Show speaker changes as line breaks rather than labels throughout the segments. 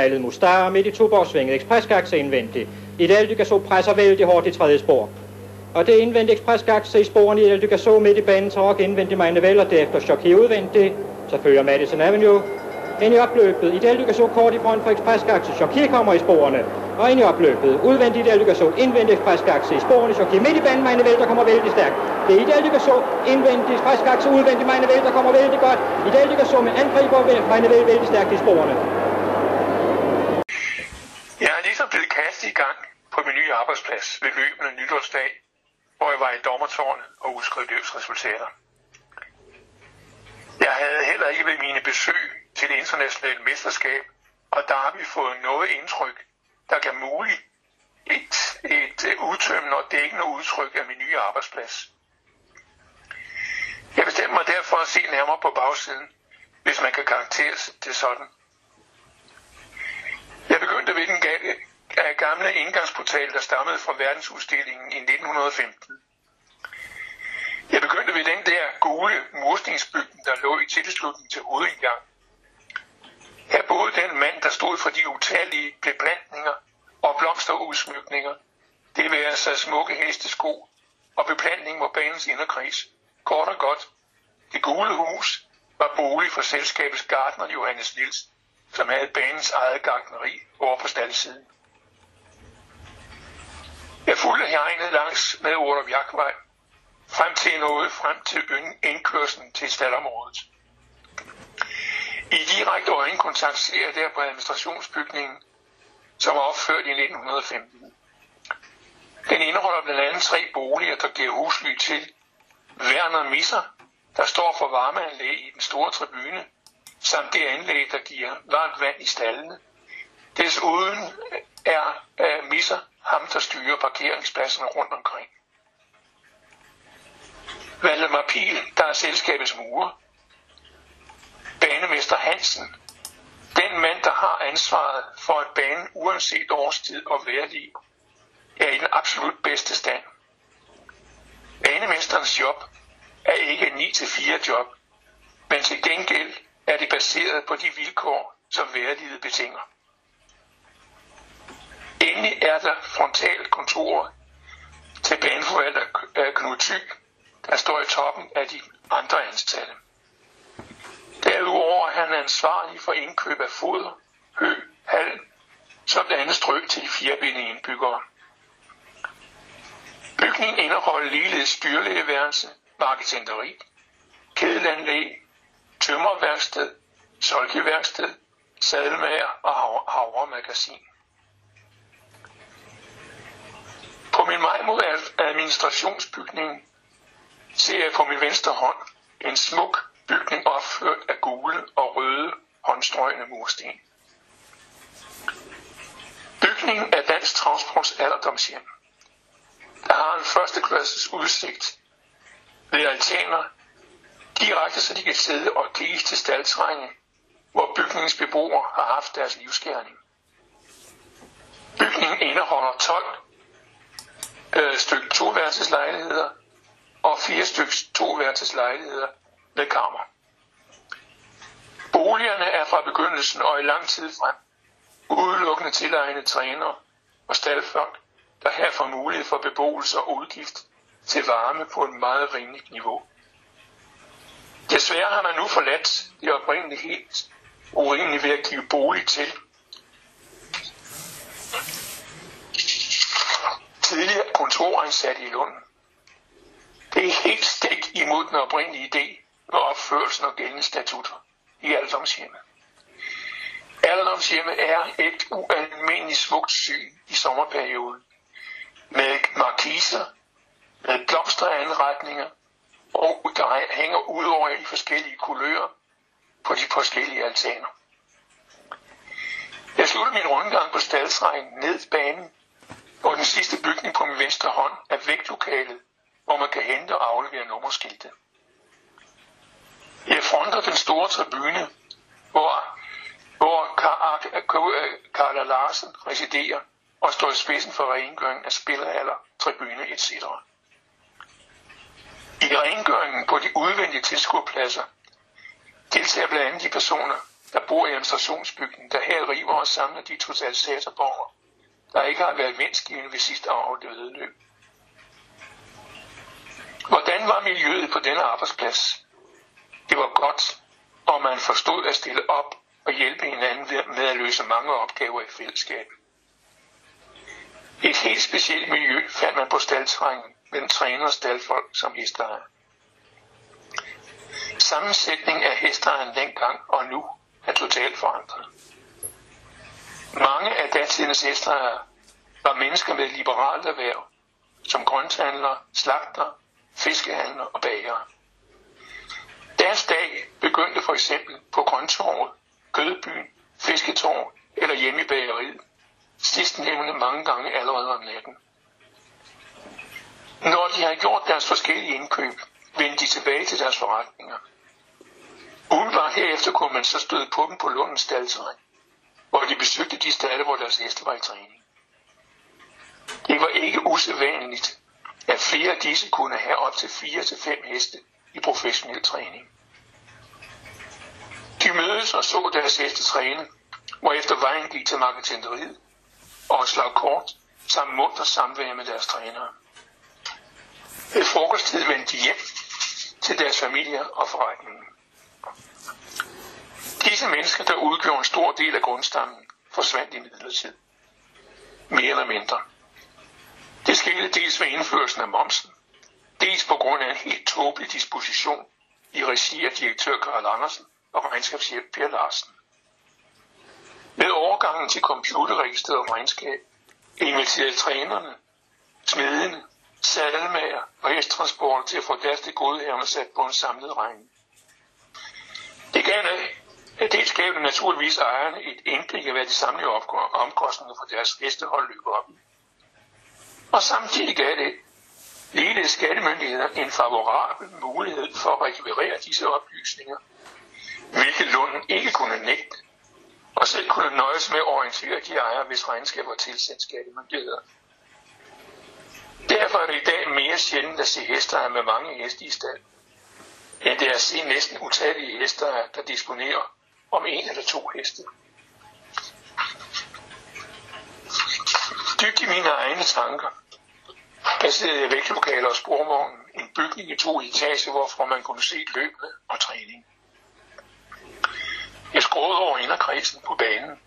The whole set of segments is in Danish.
malet Mustar midt i Tuborgsvinget ekspresgakse indvendigt. I det Aldygasso presser vældig hårdt i tredje spor. Og det indvendige ekspresgakse i sporene i Aldygasso midt i banen tråk indvendigt Meine Vel og derefter Chocky udvendigt. Så følger Madison Avenue ind i opløbet. I det Aldygasso kort i front for ekspresgakse. Chocky kommer i sporene og ind i opløbet. Udvendigt i Aldygasso, indvendigt ekspresgakse i sporene. Chocky midt i banen Meine Vel, der kommer vældig stærkt. Det er i det Aldygasso, indvendigt ekspresgakse, udvendigt Meine Vel, der kommer vældig godt. I det Aldygasso med angriber Meine Vel vældig stærkt i sporene.
Jeg er ligesom blevet kastet i gang på min nye arbejdsplads ved løbende nytårsdag, hvor jeg var i dommertårnet og udskrev løbsresultater. Jeg havde heller ikke ved mine besøg til det internationale mesterskab, og der har vi fået noget indtryk, der kan muligt et, et udtømmende og dækkende udtryk af min nye arbejdsplads. Jeg bestemte mig derfor at se nærmere på bagsiden, hvis man kan karakteres det sådan. Jeg begyndte den gamle indgangsportal, der stammede fra verdensudstillingen i 1915. Jeg begyndte ved den der gule murstensbygning, der lå i tilslutning til hovedindgang. Her boede den mand, der stod for de utallige beplantninger og blomsterudsmykninger. Det vil altså smukke hestesko og beplantning på banens inderkreds. Kort og godt, det gule hus var bolig for selskabets gartner Johannes Nielsen som havde banens eget gartneri over på staldsiden. Jeg fulgte hegnet langs med Olof Jagtvej, frem til noget frem til indkørslen til staldområdet. I direkte øjenkontakt ser jeg der på administrationsbygningen, som er opført i 1915. Den indeholder blandt andet tre boliger, der giver husly til Werner Misser, der står for varmeanlæg i den store tribune, samt det anlæg, der giver varmt vand i stallene. Desuden er der styrer parkeringspladserne rundt omkring. Valdemar Pil, der er selskabets murer. Banemester Hansen, den mand, der har ansvaret for, at banen uanset årstid og vejrlig er i den absolut bedste stand. Banemesterens job er ikke et 9-4 job, men til gengæld er det baseret på de vilkår, som vejrlivet betinger. Endelig er der frontalkontorer til baneforvalter øh, Knud Thy, der står i toppen af de andre ansatte. Derudover er han ansvarlig for indkøb af foder, hø, halm, som det andet strøg til de firebenede indbyggere. Bygningen indeholder ligeledes dyrlægeværelse, marketenteri, kedelanlæg, tømmerværksted, solkeværksted, sadelmager og havremagasin. På min vej mod administrationsbygningen ser jeg på min venstre hånd en smuk bygning opført af gule og røde håndstrøgne mursten. Bygningen er Dansk Transports alderdomshjem. Der har en førsteklasses udsigt ved altaner direkte så de kan sidde og kigge til staldterrænet, hvor bygningens beboere har haft deres livsgerning. Bygningen indeholder 12 øh, styk toværelseslejligheder og fire styk toværelseslejligheder med kammer. Boligerne er fra begyndelsen og i lang tid frem udelukkende tilegnede træner og staldfolk, der her får mulighed for beboelse og udgift til varme på et meget rimeligt niveau. Desværre har man nu forladt det oprindeligt helt urimeligt ved at give bolig til. Tidligere kontoransat i Lund. Det er helt stik imod den oprindelige idé med opførelsen og gældende statutter i alderdomshjemmet. Alderdomshjemmet er et ualmindeligt smukt syn i sommerperioden med markiser, med blomsteranretninger og der hænger ud over i forskellige kulører på de forskellige altaner. Jeg slutter min rundgang på stadstrækken ned banen, og den sidste bygning på min venstre hånd er vægtlokalet, hvor man kan hente og aflevere nummerskilte. Jeg fronter den store tribune, hvor, hvor Karla Larsen residerer og står i spidsen for rengøring af spillehaller, tribune etc. I rengøringen på de udvendige tilskuerpladser deltager blandt andet de personer, der bor i administrationsbygningen, der her river og samler de totalisatorborgere, der ikke har været vindskivende ved sidste afholdte løb. Hvordan var miljøet på denne arbejdsplads? Det var godt, og man forstod at stille op og hjælpe hinanden med at løse mange opgaver i fællesskab. Et helt specielt miljø fandt man på staldtrængen mellem træner og staldfolk som hesteejer. Sammensætningen af hestejeren dengang og nu er totalt forandret. Mange af datidens hesteejere var mennesker med liberalt erhverv, som grønthandlere, slagter, fiskehandlere og bager. Deres dag begyndte for eksempel på grøntorvet, kødbyen, Fisketorv eller hjemme i bageriet. Sidst nævnte mange gange allerede om natten. Når de har gjort deres forskellige indkøb, vendte de tilbage til deres forretninger. Umiddelbart herefter kunne man så støde på dem på Lundens staldterræn, hvor de besøgte de stalle, hvor deres heste var i træning. Det var ikke usædvanligt, at flere af disse kunne have op til 4-5 heste i professionel træning. De mødes og så deres heste træne, efter vejen gik til marketenteriet og slag kort samt og samvær med deres trænere. Ved frokosttid vendte de hjem til deres familier og forretningen. Disse mennesker, der udgjorde en stor del af grundstammen, forsvandt i midlertid. Mere eller mindre. Det skete dels ved indførelsen af momsen, dels på grund af en helt tåbelig disposition i regi af direktør Karl Andersen og regnskabshjælp Per Larsen. Med overgangen til computerregistreret regnskab inviterede trænerne, smedene, salmager og hesttransporter til at få deres til godhavne sat på en samlet regning. Det gav det gav naturligvis ejerne et indblik af, hvad de samlede omkostninger for deres hestehold løber op i. Og samtidig gav det ligeledes skattemyndigheder en favorabel mulighed for at rekvirere disse oplysninger, hvilket Lunden ikke kunne nægte, og selv kunne nøjes med at orientere de ejere, hvis regnskab var tilsendt skattemyndigheder. Derfor er det i dag mere sjældent at se hester med mange heste i stald, end det er at se næsten utallige hester, der disponerer om en eller to heste. Dybt i mine egne tanker placerede jeg vægtlokaler og sporvognen en bygning i to etager, hvorfra man kunne se løbet og træning. Jeg skråede over inderkredsen på banen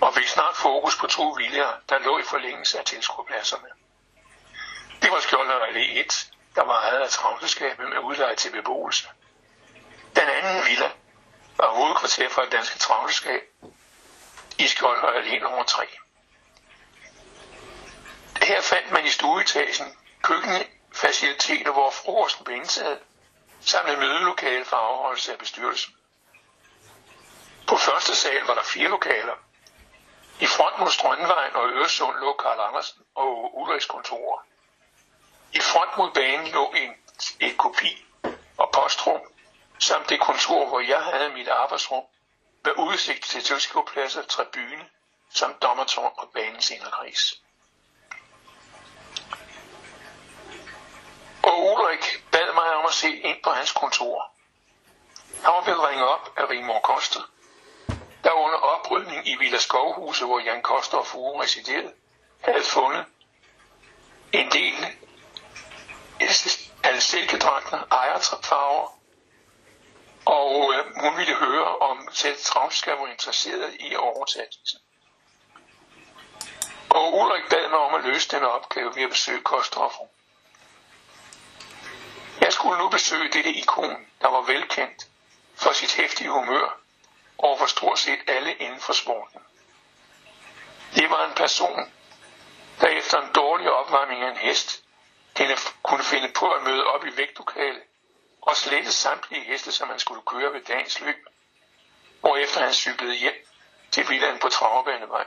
og fik snart fokus på to viljer, der lå i forlængelse af tilskuerpladserne. Det var Skjold Allé 1, der var ejet af travleskabet med udleje til beboelse. Den anden villa var hovedkvarter for det danske travlskab i Skjold alene nummer 3. Her fandt man i stueetagen køkkenfaciliteter, hvor frokosten blev indtaget, samt et mødelokale for afholdelse af bestyrelsen. På første sal var der fire lokaler. I front mod Strønvejen og Øresund lå Karl Andersen og Ulrichs kontorer. I front mod banen lå en, et kopi og postrum, samt det kontor, hvor jeg havde mit arbejdsrum, med udsigt til tilskuerpladser, tribune, samt dommertårn og banens inderkreds. Og Ulrik bad mig om at se ind på hans kontor. Han var blevet ringet op af Rimor Koster, der under oprydning i Villa Skovhuse, hvor Jan Koster og Fure residerede, havde fundet en del af silkedragter, ejerfarver, og øh, hun ville høre, om selv Trauska var interesseret i overtagelsen. Og Ulrik bad mig om at løse den opgave ved at besøge Koster Jeg skulle nu besøge dette ikon, der var velkendt for sit hæftige humør over for stort set alle inden for sporten. Det var en person, der efter en dårlig opvarmning af en hest, kunne finde på at møde op i vægtlokalet og slette samtlige heste, som han skulle køre ved dagens løb, efter han cyklede hjem til villaen på Traverbanevej.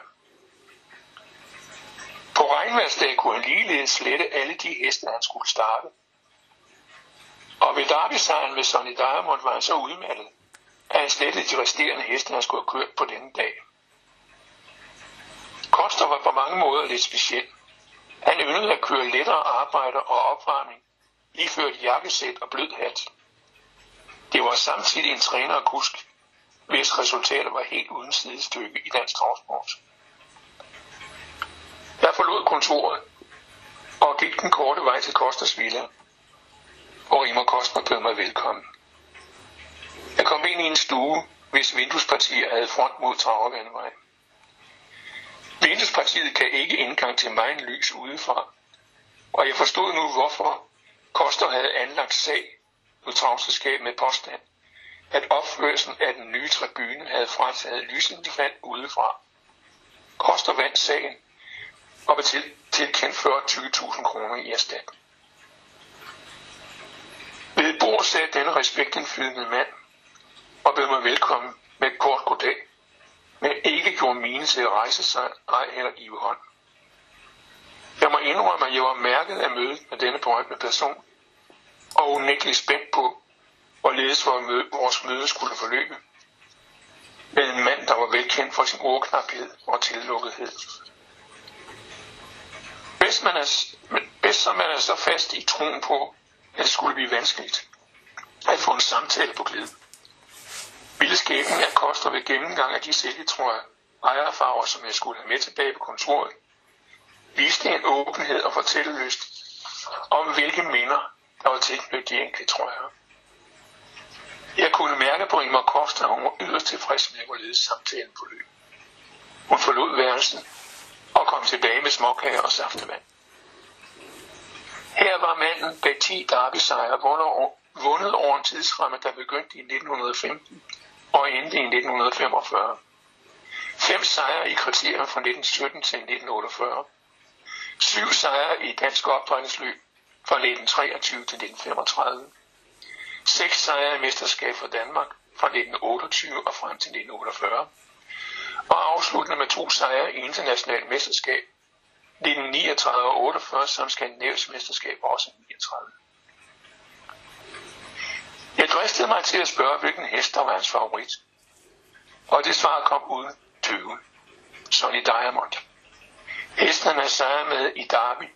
På regnværsdag kunne han ligeledes slette alle de heste, han skulle starte. Og ved derbysejren ved Sonny Diamond var han så udmattet, at han slettede de resterende heste, han skulle have kørt på denne dag. Koster var på mange måder lidt speciel. Han yndede at køre lettere arbejder og opvarmning, iført jakkesæt og blød hat. Det var samtidig en træner og kusk, hvis resultater var helt uden sidestykke i dansk travsport. Jeg forlod kontoret og gik den korte vej til Kosters Villa, hvor Rimer Koster bød mig velkommen. Jeg kom ind i en stue, hvis vinduespartier havde front mod Travervandvej. Vinduespartiet kan ikke indgang til mig lys udefra, og jeg forstod nu, hvorfor Koster havde anlagt sag på travselskab med påstand, at opførelsen af den nye tribune havde frataget vand udefra. Koster vandt sagen og blev til, tilkendt 40-20.000 kroner i erstatning. Ved et bord sagde denne respektindflydende mand og bød mig velkommen med et kort goddag, men ikke gjorde mine til at rejse sig, ej eller give hånd. Jeg må indrømme, at jeg var mærket af mødet med denne berømte person, og unægteligt spændt på, hvorledes vores møde skulle forløbe. Med en mand, der var velkendt for sin ordknaphed og tillukkethed. Bedst, man er, bedst som man er så fast i troen på, at det skulle blive vanskeligt at få en samtale på glæde. Ville skæbnen af koster ved gennemgang af de sælgetrøjer ejerfarver, som jeg skulle have med tilbage på kontoret, viste en åbenhed og fortællelyst om, hvilke minder, og var tilknyttet de enkelte trøjer. Jeg kunne mærke på Ingmar Koster, at hun var yderst tilfreds med, hvorledes samtalen på løb. Hun forlod værelsen og kom tilbage med småkager og saftevand. Her var manden bag 10 derbysejre vundet over en tidsramme, der begyndte i 1915 og endte i 1945. Fem sejre i kriterierne fra 1917 til 1948. Syv sejre i dansk opdrætningsløb fra 1923 til 1935. Seks sejre i mesterskab for Danmark fra 1928 og frem til 1948. Og afsluttende med to sejre i internationalt mesterskab 1939 og 48 som skandinavisk mesterskab også 39. Jeg dristede mig til at spørge, hvilken hest der var hans favorit. Og det svar kom uden tøve. Sonny Diamond. Hesten han er sejret med i Derby,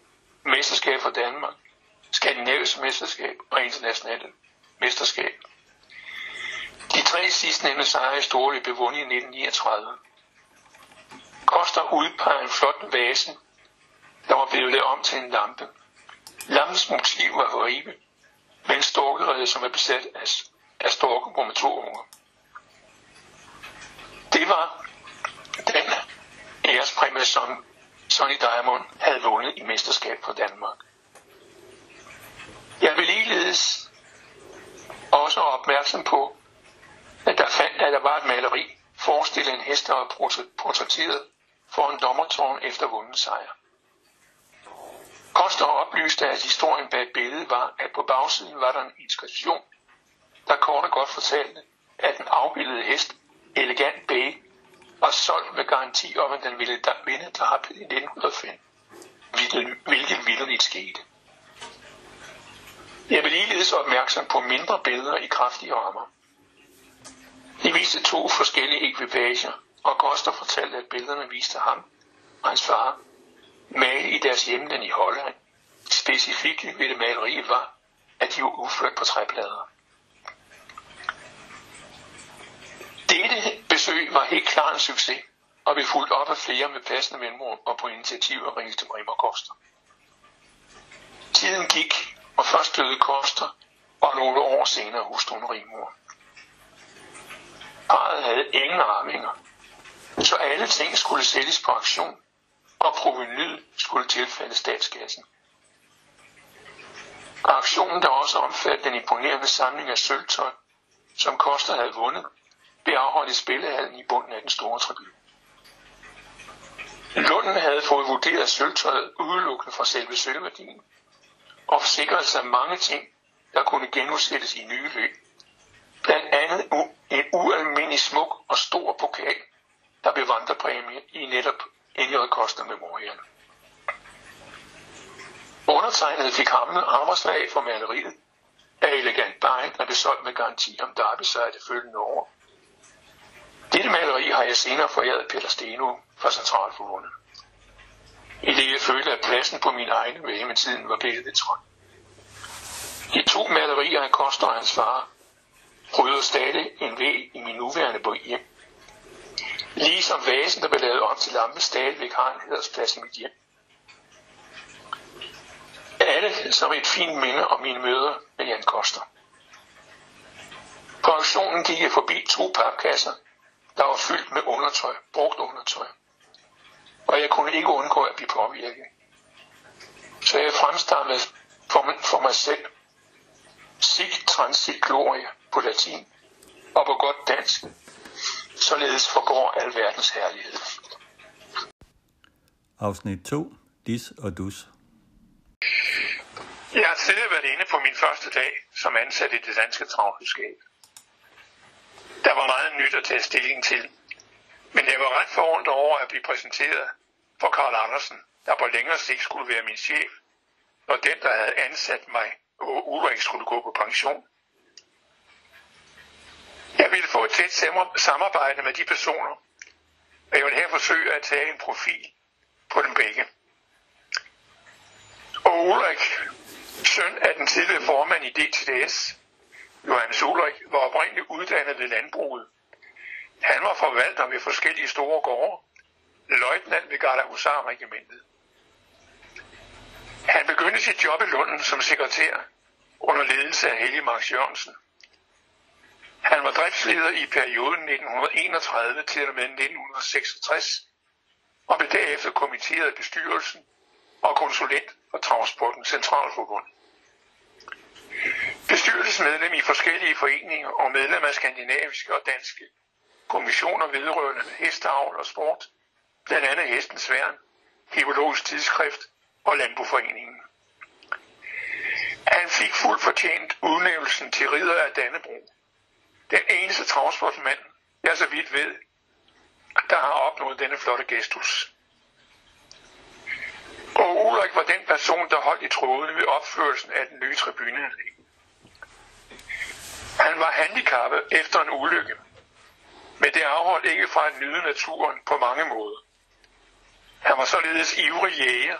mesterskab for Danmark, skandinavisk mesterskab og internationalt mesterskab. De tre sidstnævnte sejre i Storløb blev vundet i 1939. Koster udpegede en flot vase, der var blevet om til en lampe. Lampens motiv var horrible, med en storkerede, som er besat af, af på med to unger. Det var den ærespræmie, som Sonny Diamond havde vundet i mesterskab for Danmark. Jeg vil ligeledes også opmærksom på, at der, fandt, at der var et maleri forestillet en hest, der var portrætteret for en dommertårn efter vunden sejr. Koster oplyste, at historien bag billedet var, at på bagsiden var der en inskription, der kort og godt fortalte, at den afbildede hest, Elegant Bay, var solgt med garanti om, at den ville vinde drabet i 1905, hvilket vildt skete. Jeg vil ligeledes opmærksom på mindre billeder i kraftige rammer. De viste to forskellige ekvipager, og Koster fortalte, at billederne viste ham og hans far male i deres hjemland i Holland. Specifikt ved det maleri var, at de var udført på træplader. Dette besøg var helt klart en succes, og blev fulgte op af flere med passende mellemrum og på initiativ af Ringsted Rimmer Koster. Tiden gik, og først døde Koster, og nogle år senere hustruen Rimor. Parret havde ingen arvinger, så alle ting skulle sælges på aktion, og provenyet skulle tilfælde statskassen. Aktionen, der også omfattede den imponerende samling af sølvtøj, som Koster havde vundet, blev afholdt i spillehallen i bunden af den store tribune. Lunden havde fået vurderet sølvtøjet udelukkende fra selve sølvværdien, og forsikret sig mange ting, der kunne genudsættes i nye løb. Blandt andet en ualmindelig smuk og stor pokal, der blev vandrepræmie i netop N.J. Koster Memorial. Undertegnet fik hamlet arbejdslag for maleriet af elegant bejen, der blev solgt med garanti om Derby sejr det følgende år. Dette maleri har jeg senere foræret Peter Steno fra Centralforbundet. I det jeg følte, at pladsen på min egen væg med tiden var blevet lidt tråd. De to malerier af Koster og hans far bryder stadig en væg i min nuværende hjem. Ligesom vasen, der blev lavet om til lampe, stadigvæk har en hedersplads i mit hjem. Alle som et fint minde om mine møder med Jan Koster. På auktionen gik jeg forbi to papkasser, der var fyldt med undertøj, brugt undertøj. Og jeg kunne ikke undgå at blive påvirket. Så jeg fremstammede for, mig, for mig selv sig transit gloria på latin og på godt dansk. Således forgår alverdens herlighed.
Afsnit 2. Dis og dus.
Jeg har tidligere været inde på min første dag som ansat i det danske travlskab. Der var meget nyt at tage stilling til, men jeg var ret forundret over at blive præsenteret for Karl Andersen, der på længere sigt skulle være min chef, når den, der havde ansat mig, og Ulrik skulle gå på pension. Jeg ville få et tæt samarbejde med de personer, og jeg vil her forsøge at tage en profil på dem begge. Og Ulrik, søn af den tidligere formand i DTDS, Johannes Ulrik, var oprindeligt uddannet ved landbruget. Han var forvalter ved forskellige store gårde, løjtnant ved Garda Husar-regimentet. Han begyndte sit job i Lunden som sekretær under ledelse af Helge Marx Jørgensen. Han var driftsleder i perioden 1931 til og med 1966 og blev derefter kommitteret af bestyrelsen og konsulent for Transportens Centralforbund. Bestyrelsesmedlem i forskellige foreninger og medlem af skandinaviske og danske kommissioner vedrørende hesteavl og sport, blandt andet Hestens Værn, Hipologisk Tidsskrift og Landboforeningen. Han fik fuldt fortjent udnævnelsen til ridder af Dannebro. Den eneste travsportsmand, jeg så vidt ved, der har opnået denne flotte gestus. Og Ulrik var den person, der holdt i tråden ved opførelsen af den nye tribuneanlæg. Han var handicappet efter en ulykke, men det afholdt ikke fra at nyde naturen på mange måder. Han var således ivrig jæger,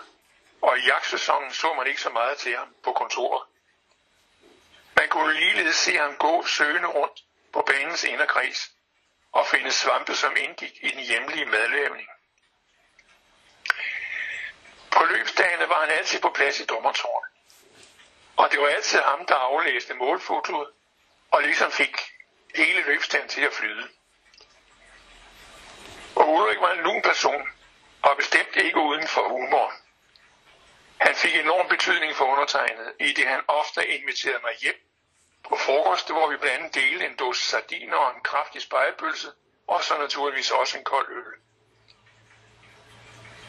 og i jagtsæsonen så man ikke så meget til ham på kontoret. Man kunne ligeledes se ham gå søgende rundt på banens inderkreds og finde svampe, som indgik i den hjemlige madlavning. På løbsdagene var han altid på plads i dommertårnet. Og det var altid ham, der aflæste målfotoet og ligesom fik hele løbsdagen til at flyde. Ulrik var en lun person, og bestemt ikke uden for humor. Han fik enorm betydning for undertegnet, i det han ofte inviterede mig hjem på frokost, hvor vi blandt andet delte en dåse sardiner og en kraftig spejepølse, og så naturligvis også en kold øl.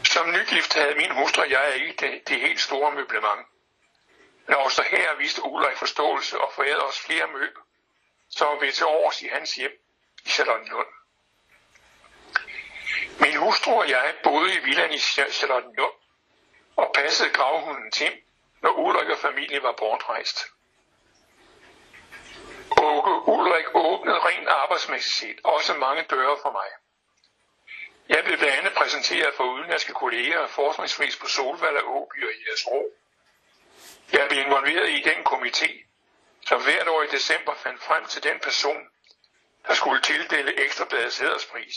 Som nygift havde min hustru og jeg ikke det, det helt store møblement. Men også her viste Ulrik forståelse og forærede os flere møb, så vi til års i hans hjem i Charlottenlund. Min hustru og jeg boede i villaen i Charlottenlund og passede gravhunden Tim, når Ulrik og familien var bortrejst. Og Ulrik åbnede rent arbejdsmæssigt set også mange døre for mig. Jeg blev blandt andet præsenteret for udenlandske kolleger forskningsvis på Solvald og Åby og Jeres Jeg blev involveret i den komité, som hvert år i december fandt frem til den person, der skulle tildele Ekstrabladets hæderspris.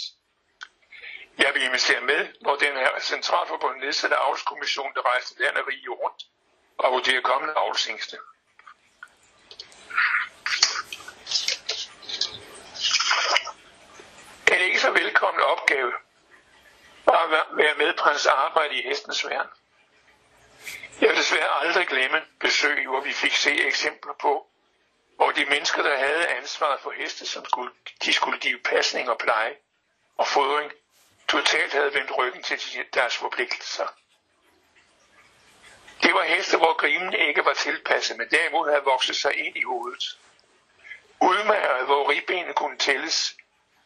Jeg vil invitere med, når den her centralforbund nedsatte avlskommission, der rejste land og rige rundt og vurderer kommende avlsingste. En ikke så velkommen opgave var at være med på hans arbejde i hestens værn. Jeg vil desværre aldrig glemme besøg, hvor vi fik se eksempler på, hvor de mennesker, der havde ansvaret for heste, som skulle, de skulle give pasning og pleje og fodring, totalt havde vendt ryggen til deres forpligtelser. Det var heste, hvor grimen ikke var tilpasset, men derimod havde vokset sig ind i hovedet. Udmærret, hvor ribbenene kunne tælles,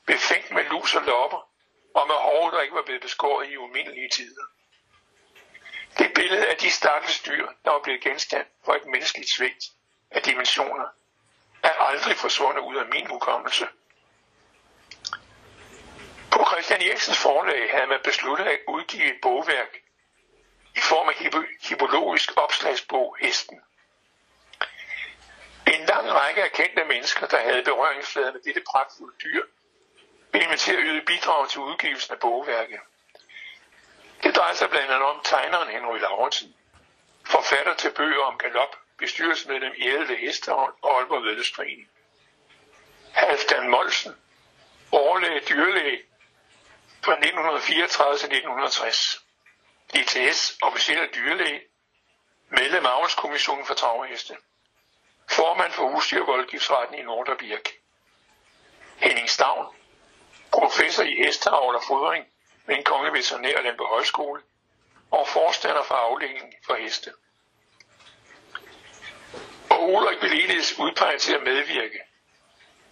befængt med lus og lopper, og med hår, der ikke var blevet beskåret i umindelige tider. Det billede af de stakkels dyr, der var blevet genstand for et menneskeligt svigt af dimensioner, er aldrig forsvundet ud af min hukommelse. På Christian Eriksens forlag havde man besluttet at udgive et bogværk i form af hypologisk opslagsbog Hesten. En lang række af kendte mennesker, der havde berøringsflader med dette pragtfulde dyr, blev inviteret at yde bidrag til udgivelsen af bogværket. Det drejer sig blandt andet om tegneren Henry Lauritsen, forfatter til bøger om galop, bestyrelsesmedlem i Elde Hestehavn og Aalborg Vedløsforening. Halvdan Molsen, overlæge dyrlæge fra 1934 til 1960. DTS, officiel dyrlæge, medlem af Avlskommissionen for Travheste, formand for husdyrvoldgiftsretten i Norderbirk. Henning Stavn, professor i hesteavl og fodring ved en kongelig veterinær på Højskole, og forstander for afdelingen for heste. Og Ulrik blev ligeledes udpeget til at medvirke.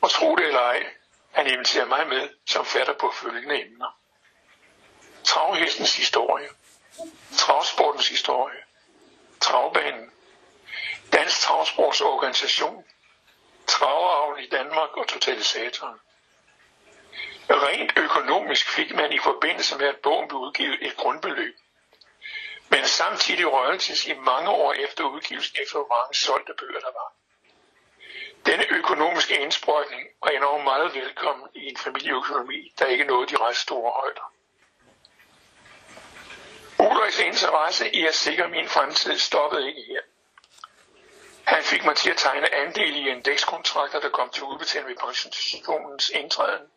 Og tro det eller ej, han inviterer mig med som fatter på følgende emner. Travhestens historie, travsportens historie, travbanen, Dansk Travsports Organisation, Traveravn i Danmark og Totalisatoren. Rent økonomisk fik man i forbindelse med, at bogen blev udgivet et grundbeløb, men samtidig royalties i mange år efter udgivelsen efter hvor mange solgte bøger der var. Denne økonomiske indsprøjtning var enormt meget velkommen i en familieøkonomi, der ikke nåede de ret store højder. Ulrichs interesse i at sikre min fremtid stoppede ikke her. Han fik mig til at tegne andel i indekskontrakter, der kom til udbetaling ved pensionens indtræden.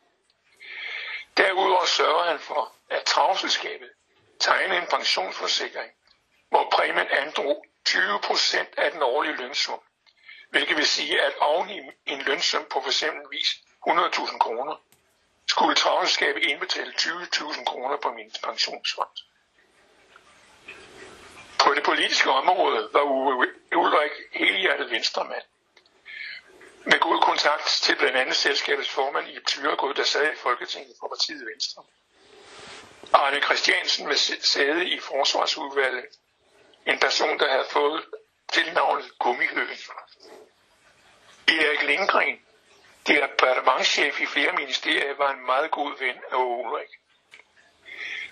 Derudover sørger han for, at travselskabet tegnede en pensionsforsikring, hvor præmien androg 20 procent af den årlige lønsum, hvilket vil sige, at oven i en lønsum på f.eks. 100.000 kroner, skulle travlskabet indbetale 20.000 kroner på min pensionsfond. På det politiske område var Uwe Ulrik helhjertet venstremand. Med god kontakt til blandt andet selskabets formand i Tyregod, der sad i Folketinget for partiet Venstre. Arne Christiansen med sæde i forsvarsudvalget. En person, der havde fået tilnavnet Gummihøen. Erik Lindgren, departementchef i flere ministerier, var en meget god ven af Ulrik.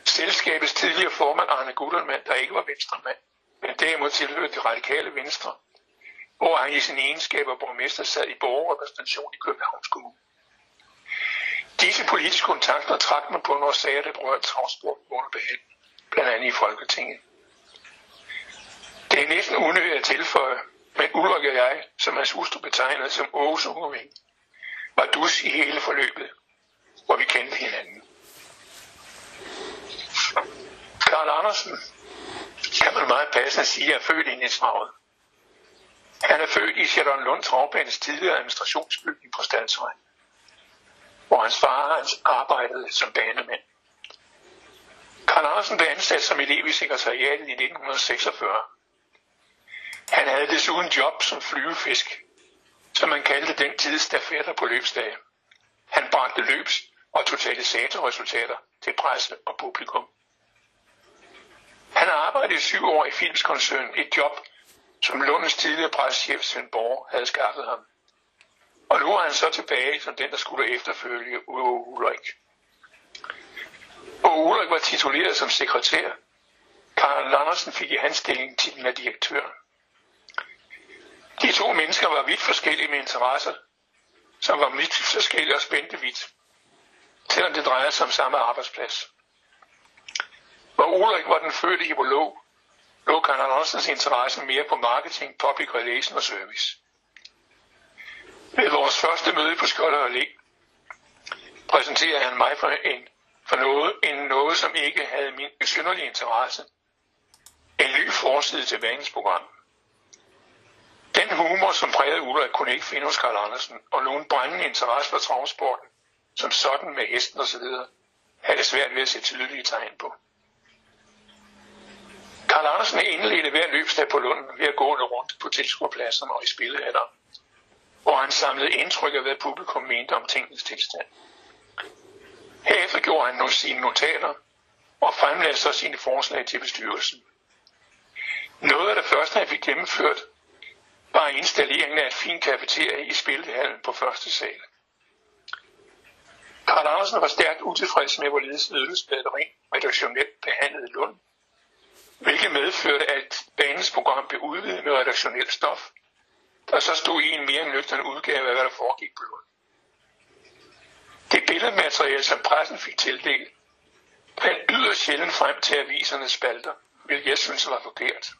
Selskabets tidligere formand Arne Guttermann, der ikke var venstremand, men derimod tilhørte det radikale venstre, hvor han i sin egenskab af borgmester sad i borgerrepræsentation i Københavns Kommune. Disse politiske kontakter trak man på, når sager, det berørte transport under behandling, blandt andet i Folketinget. Det er næsten unødigt at tilføje, men Ulrik og jeg, som hans hustru betegnede som Åse Ungeving, var dus i hele forløbet, hvor vi kendte hinanden. Karl Andersen, kan man meget passende sige, er født i travet. Han er født i Sjælland Lund Travbanes tidligere administrationsbygning på Stadsvej hvor hans far arbejdede som banemand. Karl Andersen blev ansat som elev i sekretariatet i 1946. Han havde desuden job som flyvefisk, som man kaldte den tids stafetter på løbsdage. Han brændte løbs- og totalisatorresultater til presse og publikum. Han arbejdede i syv år i Filmskoncernen, et job, som Lundens tidligere pressechef Svend Borg havde skaffet ham. Og nu er han så tilbage som den, der skulle efterfølge Ulrik. Og Ulrik var tituleret som sekretær. Karl Andersen fik i hans stilling titlen af direktør. De to mennesker var vidt forskellige med interesser, som var vidt forskellige og spændte vidt, selvom det drejede sig om samme arbejdsplads. Hvor Ulrik var den fødte hippolog, lå Karl Andersens interesse mere på marketing, public relation og service. Ved vores første møde på Skotter Allé præsenterede han mig for, en, for noget, en noget, som ikke havde min besynderlige interesse. En ny forside til vanens program. Den humor, som prægede Ulrik, kunne ikke finde hos Karl Andersen, og nogen brændende interesse for travsporten, som sådan med hesten osv., havde det svært ved at se tydelige tegn på. Karl Andersen indledte hver løbsdag på Lunden ved at gå rundt på tilskuerpladserne og i spillehatter hvor han samlede indtryk af, hvad publikum mente om tingens tilstand. Herefter gjorde han nu sine notater og fremlagde så sine forslag til bestyrelsen. Noget af det første, han fik gennemført, var installeringen af et fint kafeterie i spildehallen på første sal. Karl Andersen var stærkt utilfreds med, hvorledes ledelsesbadet redaktionelt behandlede Lund, hvilket medførte, at banens program blev udvidet med redaktionelt stof, der så stod i en mere nøgtern udgave af, hvad der foregik på Lund. Det billedmateriale, som pressen fik tildelt, fandt yderst sjældent frem til avisernes spalter, hvilket jeg synes var forkert.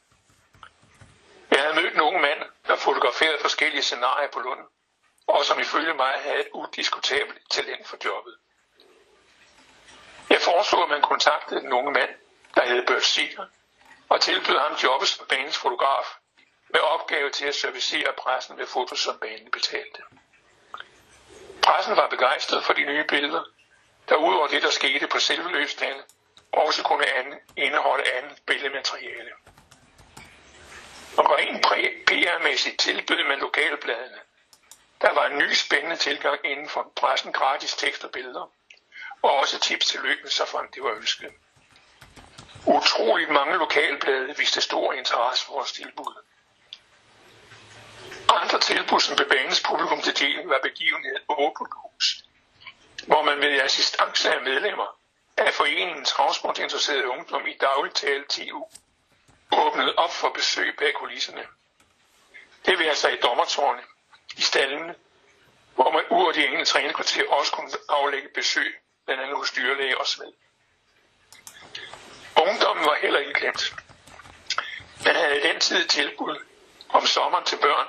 Jeg havde mødt nogle mand, der fotograferede forskellige scenarier på Lund, og som ifølge mig havde et udiskutabelt talent for jobbet. Jeg foreslog, at man kontaktede den unge mand, der hed Bert Seeger, og tilbød ham jobbet som banens fotograf, med opgave til at servicere pressen med fotos, som banen betalte. Pressen var begejstret for de nye billeder, der udover det, der skete på selve løsdagen, også kunne indeholde andet billedmateriale. Og rent PR-mæssigt tilbød man lokalbladene. Der var en ny spændende tilgang inden for pressen gratis tekst og billeder, og også tips til løbet, så frem det var ønsket. Utroligt mange lokalblade viste stor interesse for vores tilbud. Andre tilbud, som blev banens publikum til del, var begivenheden Åbent Hus, hvor man ved assistance af medlemmer af foreningen Transportinteresserede Ungdom i dagligt tale TU åbnet op for besøg bag kulisserne. Det vil altså i dommertårne, i stallene, hvor man ud af de enkelte trænekvarter også kunne aflægge besøg, blandt andet hos dyrlæge og sved. Ungdommen var heller ikke glemt. Man havde i den tid tilbud om sommeren til børn,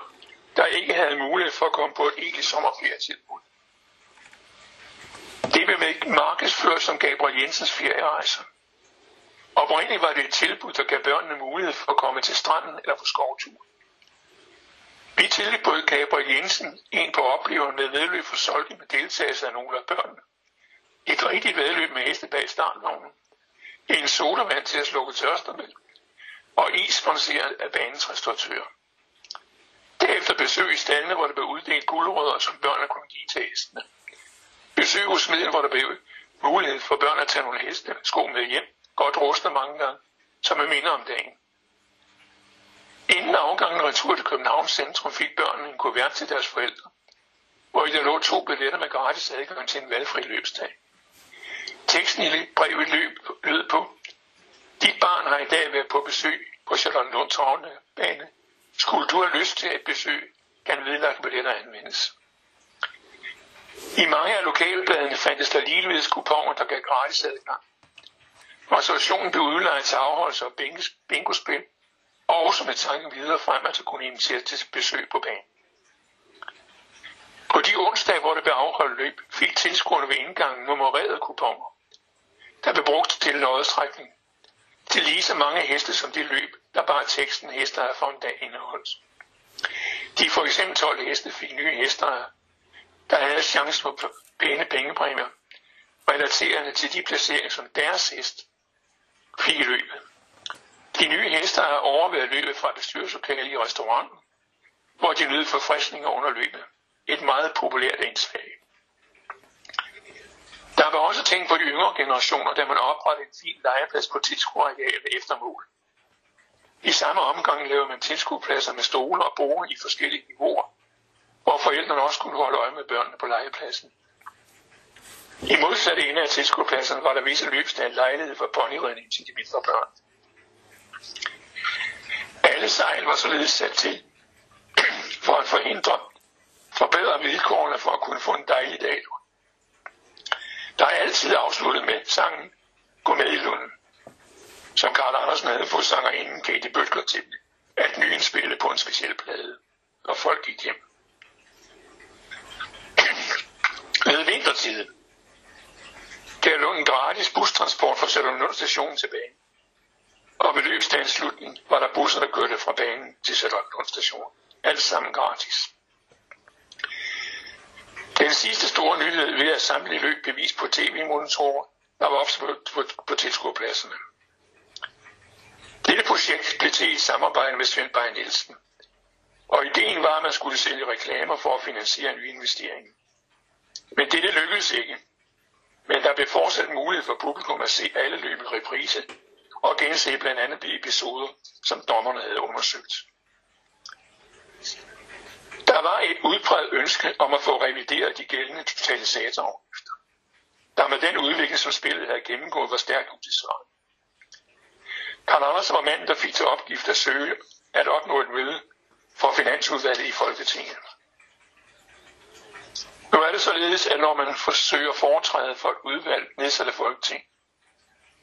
der ikke havde mulighed for at komme på et egentligt sommerferietilbud. Det blev markedsført som Gabriel Jensens ferierejser. Oprindeligt var det et tilbud, der gav børnene mulighed for at komme til stranden eller på skovtur. Vi tilbød Gabriel Jensen en på oplevelsen med vedløb for solgte med deltagelse af nogle af børnene. Et rigtigt vedløb med heste bag startvognen. En sodavand til at slukke tørster med. Og is sponseret af banens restauratør. Derefter besøg i stallene, hvor der blev uddelt guldrødder, som børnene kunne give til hestene. Besøg hos smeden, hvor der blev mulighed for børn at tage nogle heste sko med hjem, godt rustet mange gange, som er minder om dagen. Inden afgangen retur til Københavns centrum fik børnene en kuvert til deres forældre, hvor i der lå to billetter med gratis adgang til en valgfri løbsdag. Teksten i brevet løb, lød på, dit barn har i dag været på besøg på Charlottenlund Tårnebane. Skulle du have lyst til et besøg, kan vedlagt billetter anvendes. I mange af lokalbladene fandtes der ligeledes kuponer, der gav gratis adgang. Reservationen blev udlejet til afholdelse af bingospil, og som med tanke videre frem, at kunne invitere til besøg på banen. På de onsdage, hvor det blev afholdt løb, fik tilskuerne ved indgangen nummererede kuponer, der blev brugt til lodtrækning til lige så mange heste som det løb, der bare teksten hester er for en dag indeholdt. De for eksempel 12 heste fik nye hester, der havde chancen for pæne pengepræmier, relaterende til de placeringer, som deres hest fri løb. De nye hester har overværet løbet fra bestyrelseslokale i restauranten, hvor de nød forfriskninger under løbet. Et meget populært indslag. Der var også tænkt på de yngre generationer, da man oprettede en fin legeplads på tilskuerarealet efter mål. I samme omgang lavede man tilskuerpladser med stole og borde i forskellige niveauer, hvor forældrene også kunne holde øje med børnene på legepladsen. I modsatte ende af tilskuerpladserne var der visse løbsdage lejlighed for ponyridning til de mindre børn. Alle sejl var således sat til for at forhindre, forbedre vilkårene for at kunne få en dejlig dag. Der er altid afsluttet med sangen Gå med i Lunden, som Karl Andersen havde fået sangerinden Katie Bøtger til at nyindspille på en speciel plade, og folk gik hjem. Ved vintertiden gav Lund gratis bustransport fra Sønderlund station til banen. Og ved løbsdagens slutning var der busser, der kørte fra banen til Sønderlund station. Alt sammen gratis. Den sidste store nyhed ved at samle løb bevis på tv-monitorer, der var opsat på, på, på tilskuerpladserne. Dette projekt blev til i samarbejde med Svend Bein Nielsen. Og ideen var, at man skulle sælge reklamer for at finansiere en ny investering. Men dette lykkedes ikke. Men der blev fortsat mulighed for publikum at se alle løb i reprise og gense blandt andet de episoder, som dommerne havde undersøgt. Der var et udbredt ønske om at få revideret de gældende totalisatorafgifter, der med den udvikling, som spillet havde gennemgået, var stærkt utilsvarende. Karl Andersen var manden, der fik til opgift at søge at opnå et møde for Finansudvalget i Folketinget. Nu er det således, at når man forsøger at foretræde for et udvalg nedsat af Folketing,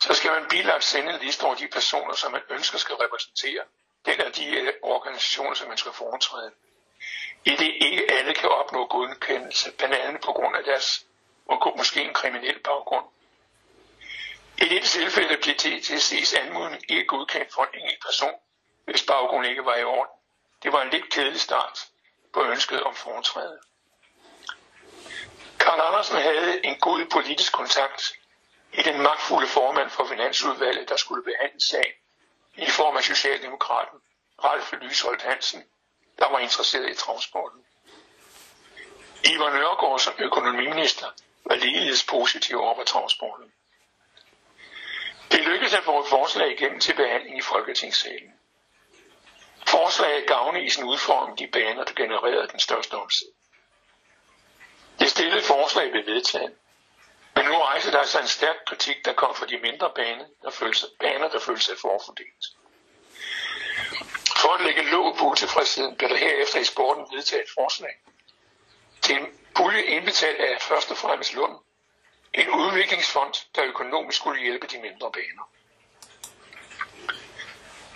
så skal man bilagt sende en liste over de personer, som man ønsker skal repræsentere den af de øh, organisationer, som man skal foretræde. I det ikke alle kan opnå godkendelse, blandt andet på grund af deres måske en kriminel baggrund. I dette tilfælde blev TTC's anmodning ikke godkendt for en enkelt person, hvis baggrunden ikke var i orden. Det var en lidt kedelig start på ønsket om foretræde. Karl Andersen havde en god politisk kontakt i den magtfulde formand for Finansudvalget, der skulle behandle sagen i form af Socialdemokraten Ralf Lysholdt Hansen, der var interesseret i transporten. Ivar Nørgaard som økonomiminister var ligeledes positiv over for transporten. Det lykkedes at få et forslag igennem til behandling i Folketingssalen. Forslaget gavne i sin udformning de baner, der genererede den største omsætning. Det stillede forslag blev vedtaget, men nu rejser der sig en stærk kritik, der kom fra de mindre baner, der følte sig, baner, der følte sig forfordelt. For at lægge låg på utilfredsheden, blev der herefter i sporten vedtaget et forslag til en pulje indbetalt af først og fremmest Lund, en udviklingsfond, der økonomisk skulle hjælpe de mindre baner.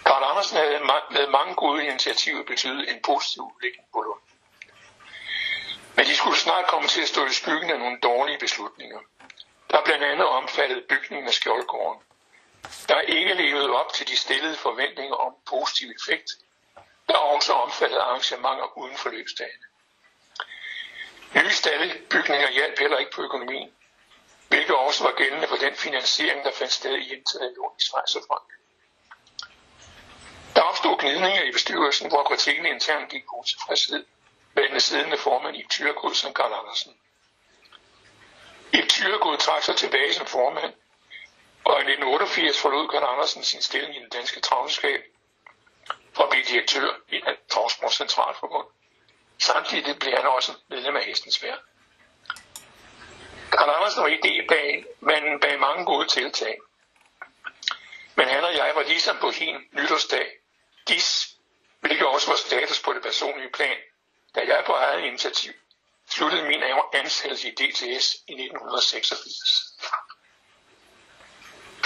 Karl Andersen havde med mange gode initiativer betydet en positiv udvikling på Lund. Men de skulle snart komme til at stå i skyggen af nogle dårlige beslutninger, der blandt andet omfattede bygningen af Skjoldgården, der ikke levede op til de stillede forventninger om positiv effekt, der også omfattede arrangementer uden for løbsdagen. Nye stallebygninger hjalp heller ikke på økonomien, hvilket også var gældende for den finansiering, der fandt sted i hjemtaget lån i Schweiz og Frank. Der opstod gnidninger i bestyrelsen, hvor kritikken internt gik på tilfredshed med den siddende formand i Tyrkud som Karl Andersen. I Tyrkud trak sig tilbage som formand, og i 1988 forlod Karl Andersen sin stilling i den danske travlskab for at blive direktør i Transport Centralforbund. Samtidig blev han også medlem af Hestens Vær. Karl Andersen var idé bag, men bag mange gode tiltag. Men han og jeg var ligesom på hin nytårsdag, dis, hvilket også var status på det personlige plan, da jeg på eget initiativ sluttede min ansættelse i DTS i 1986.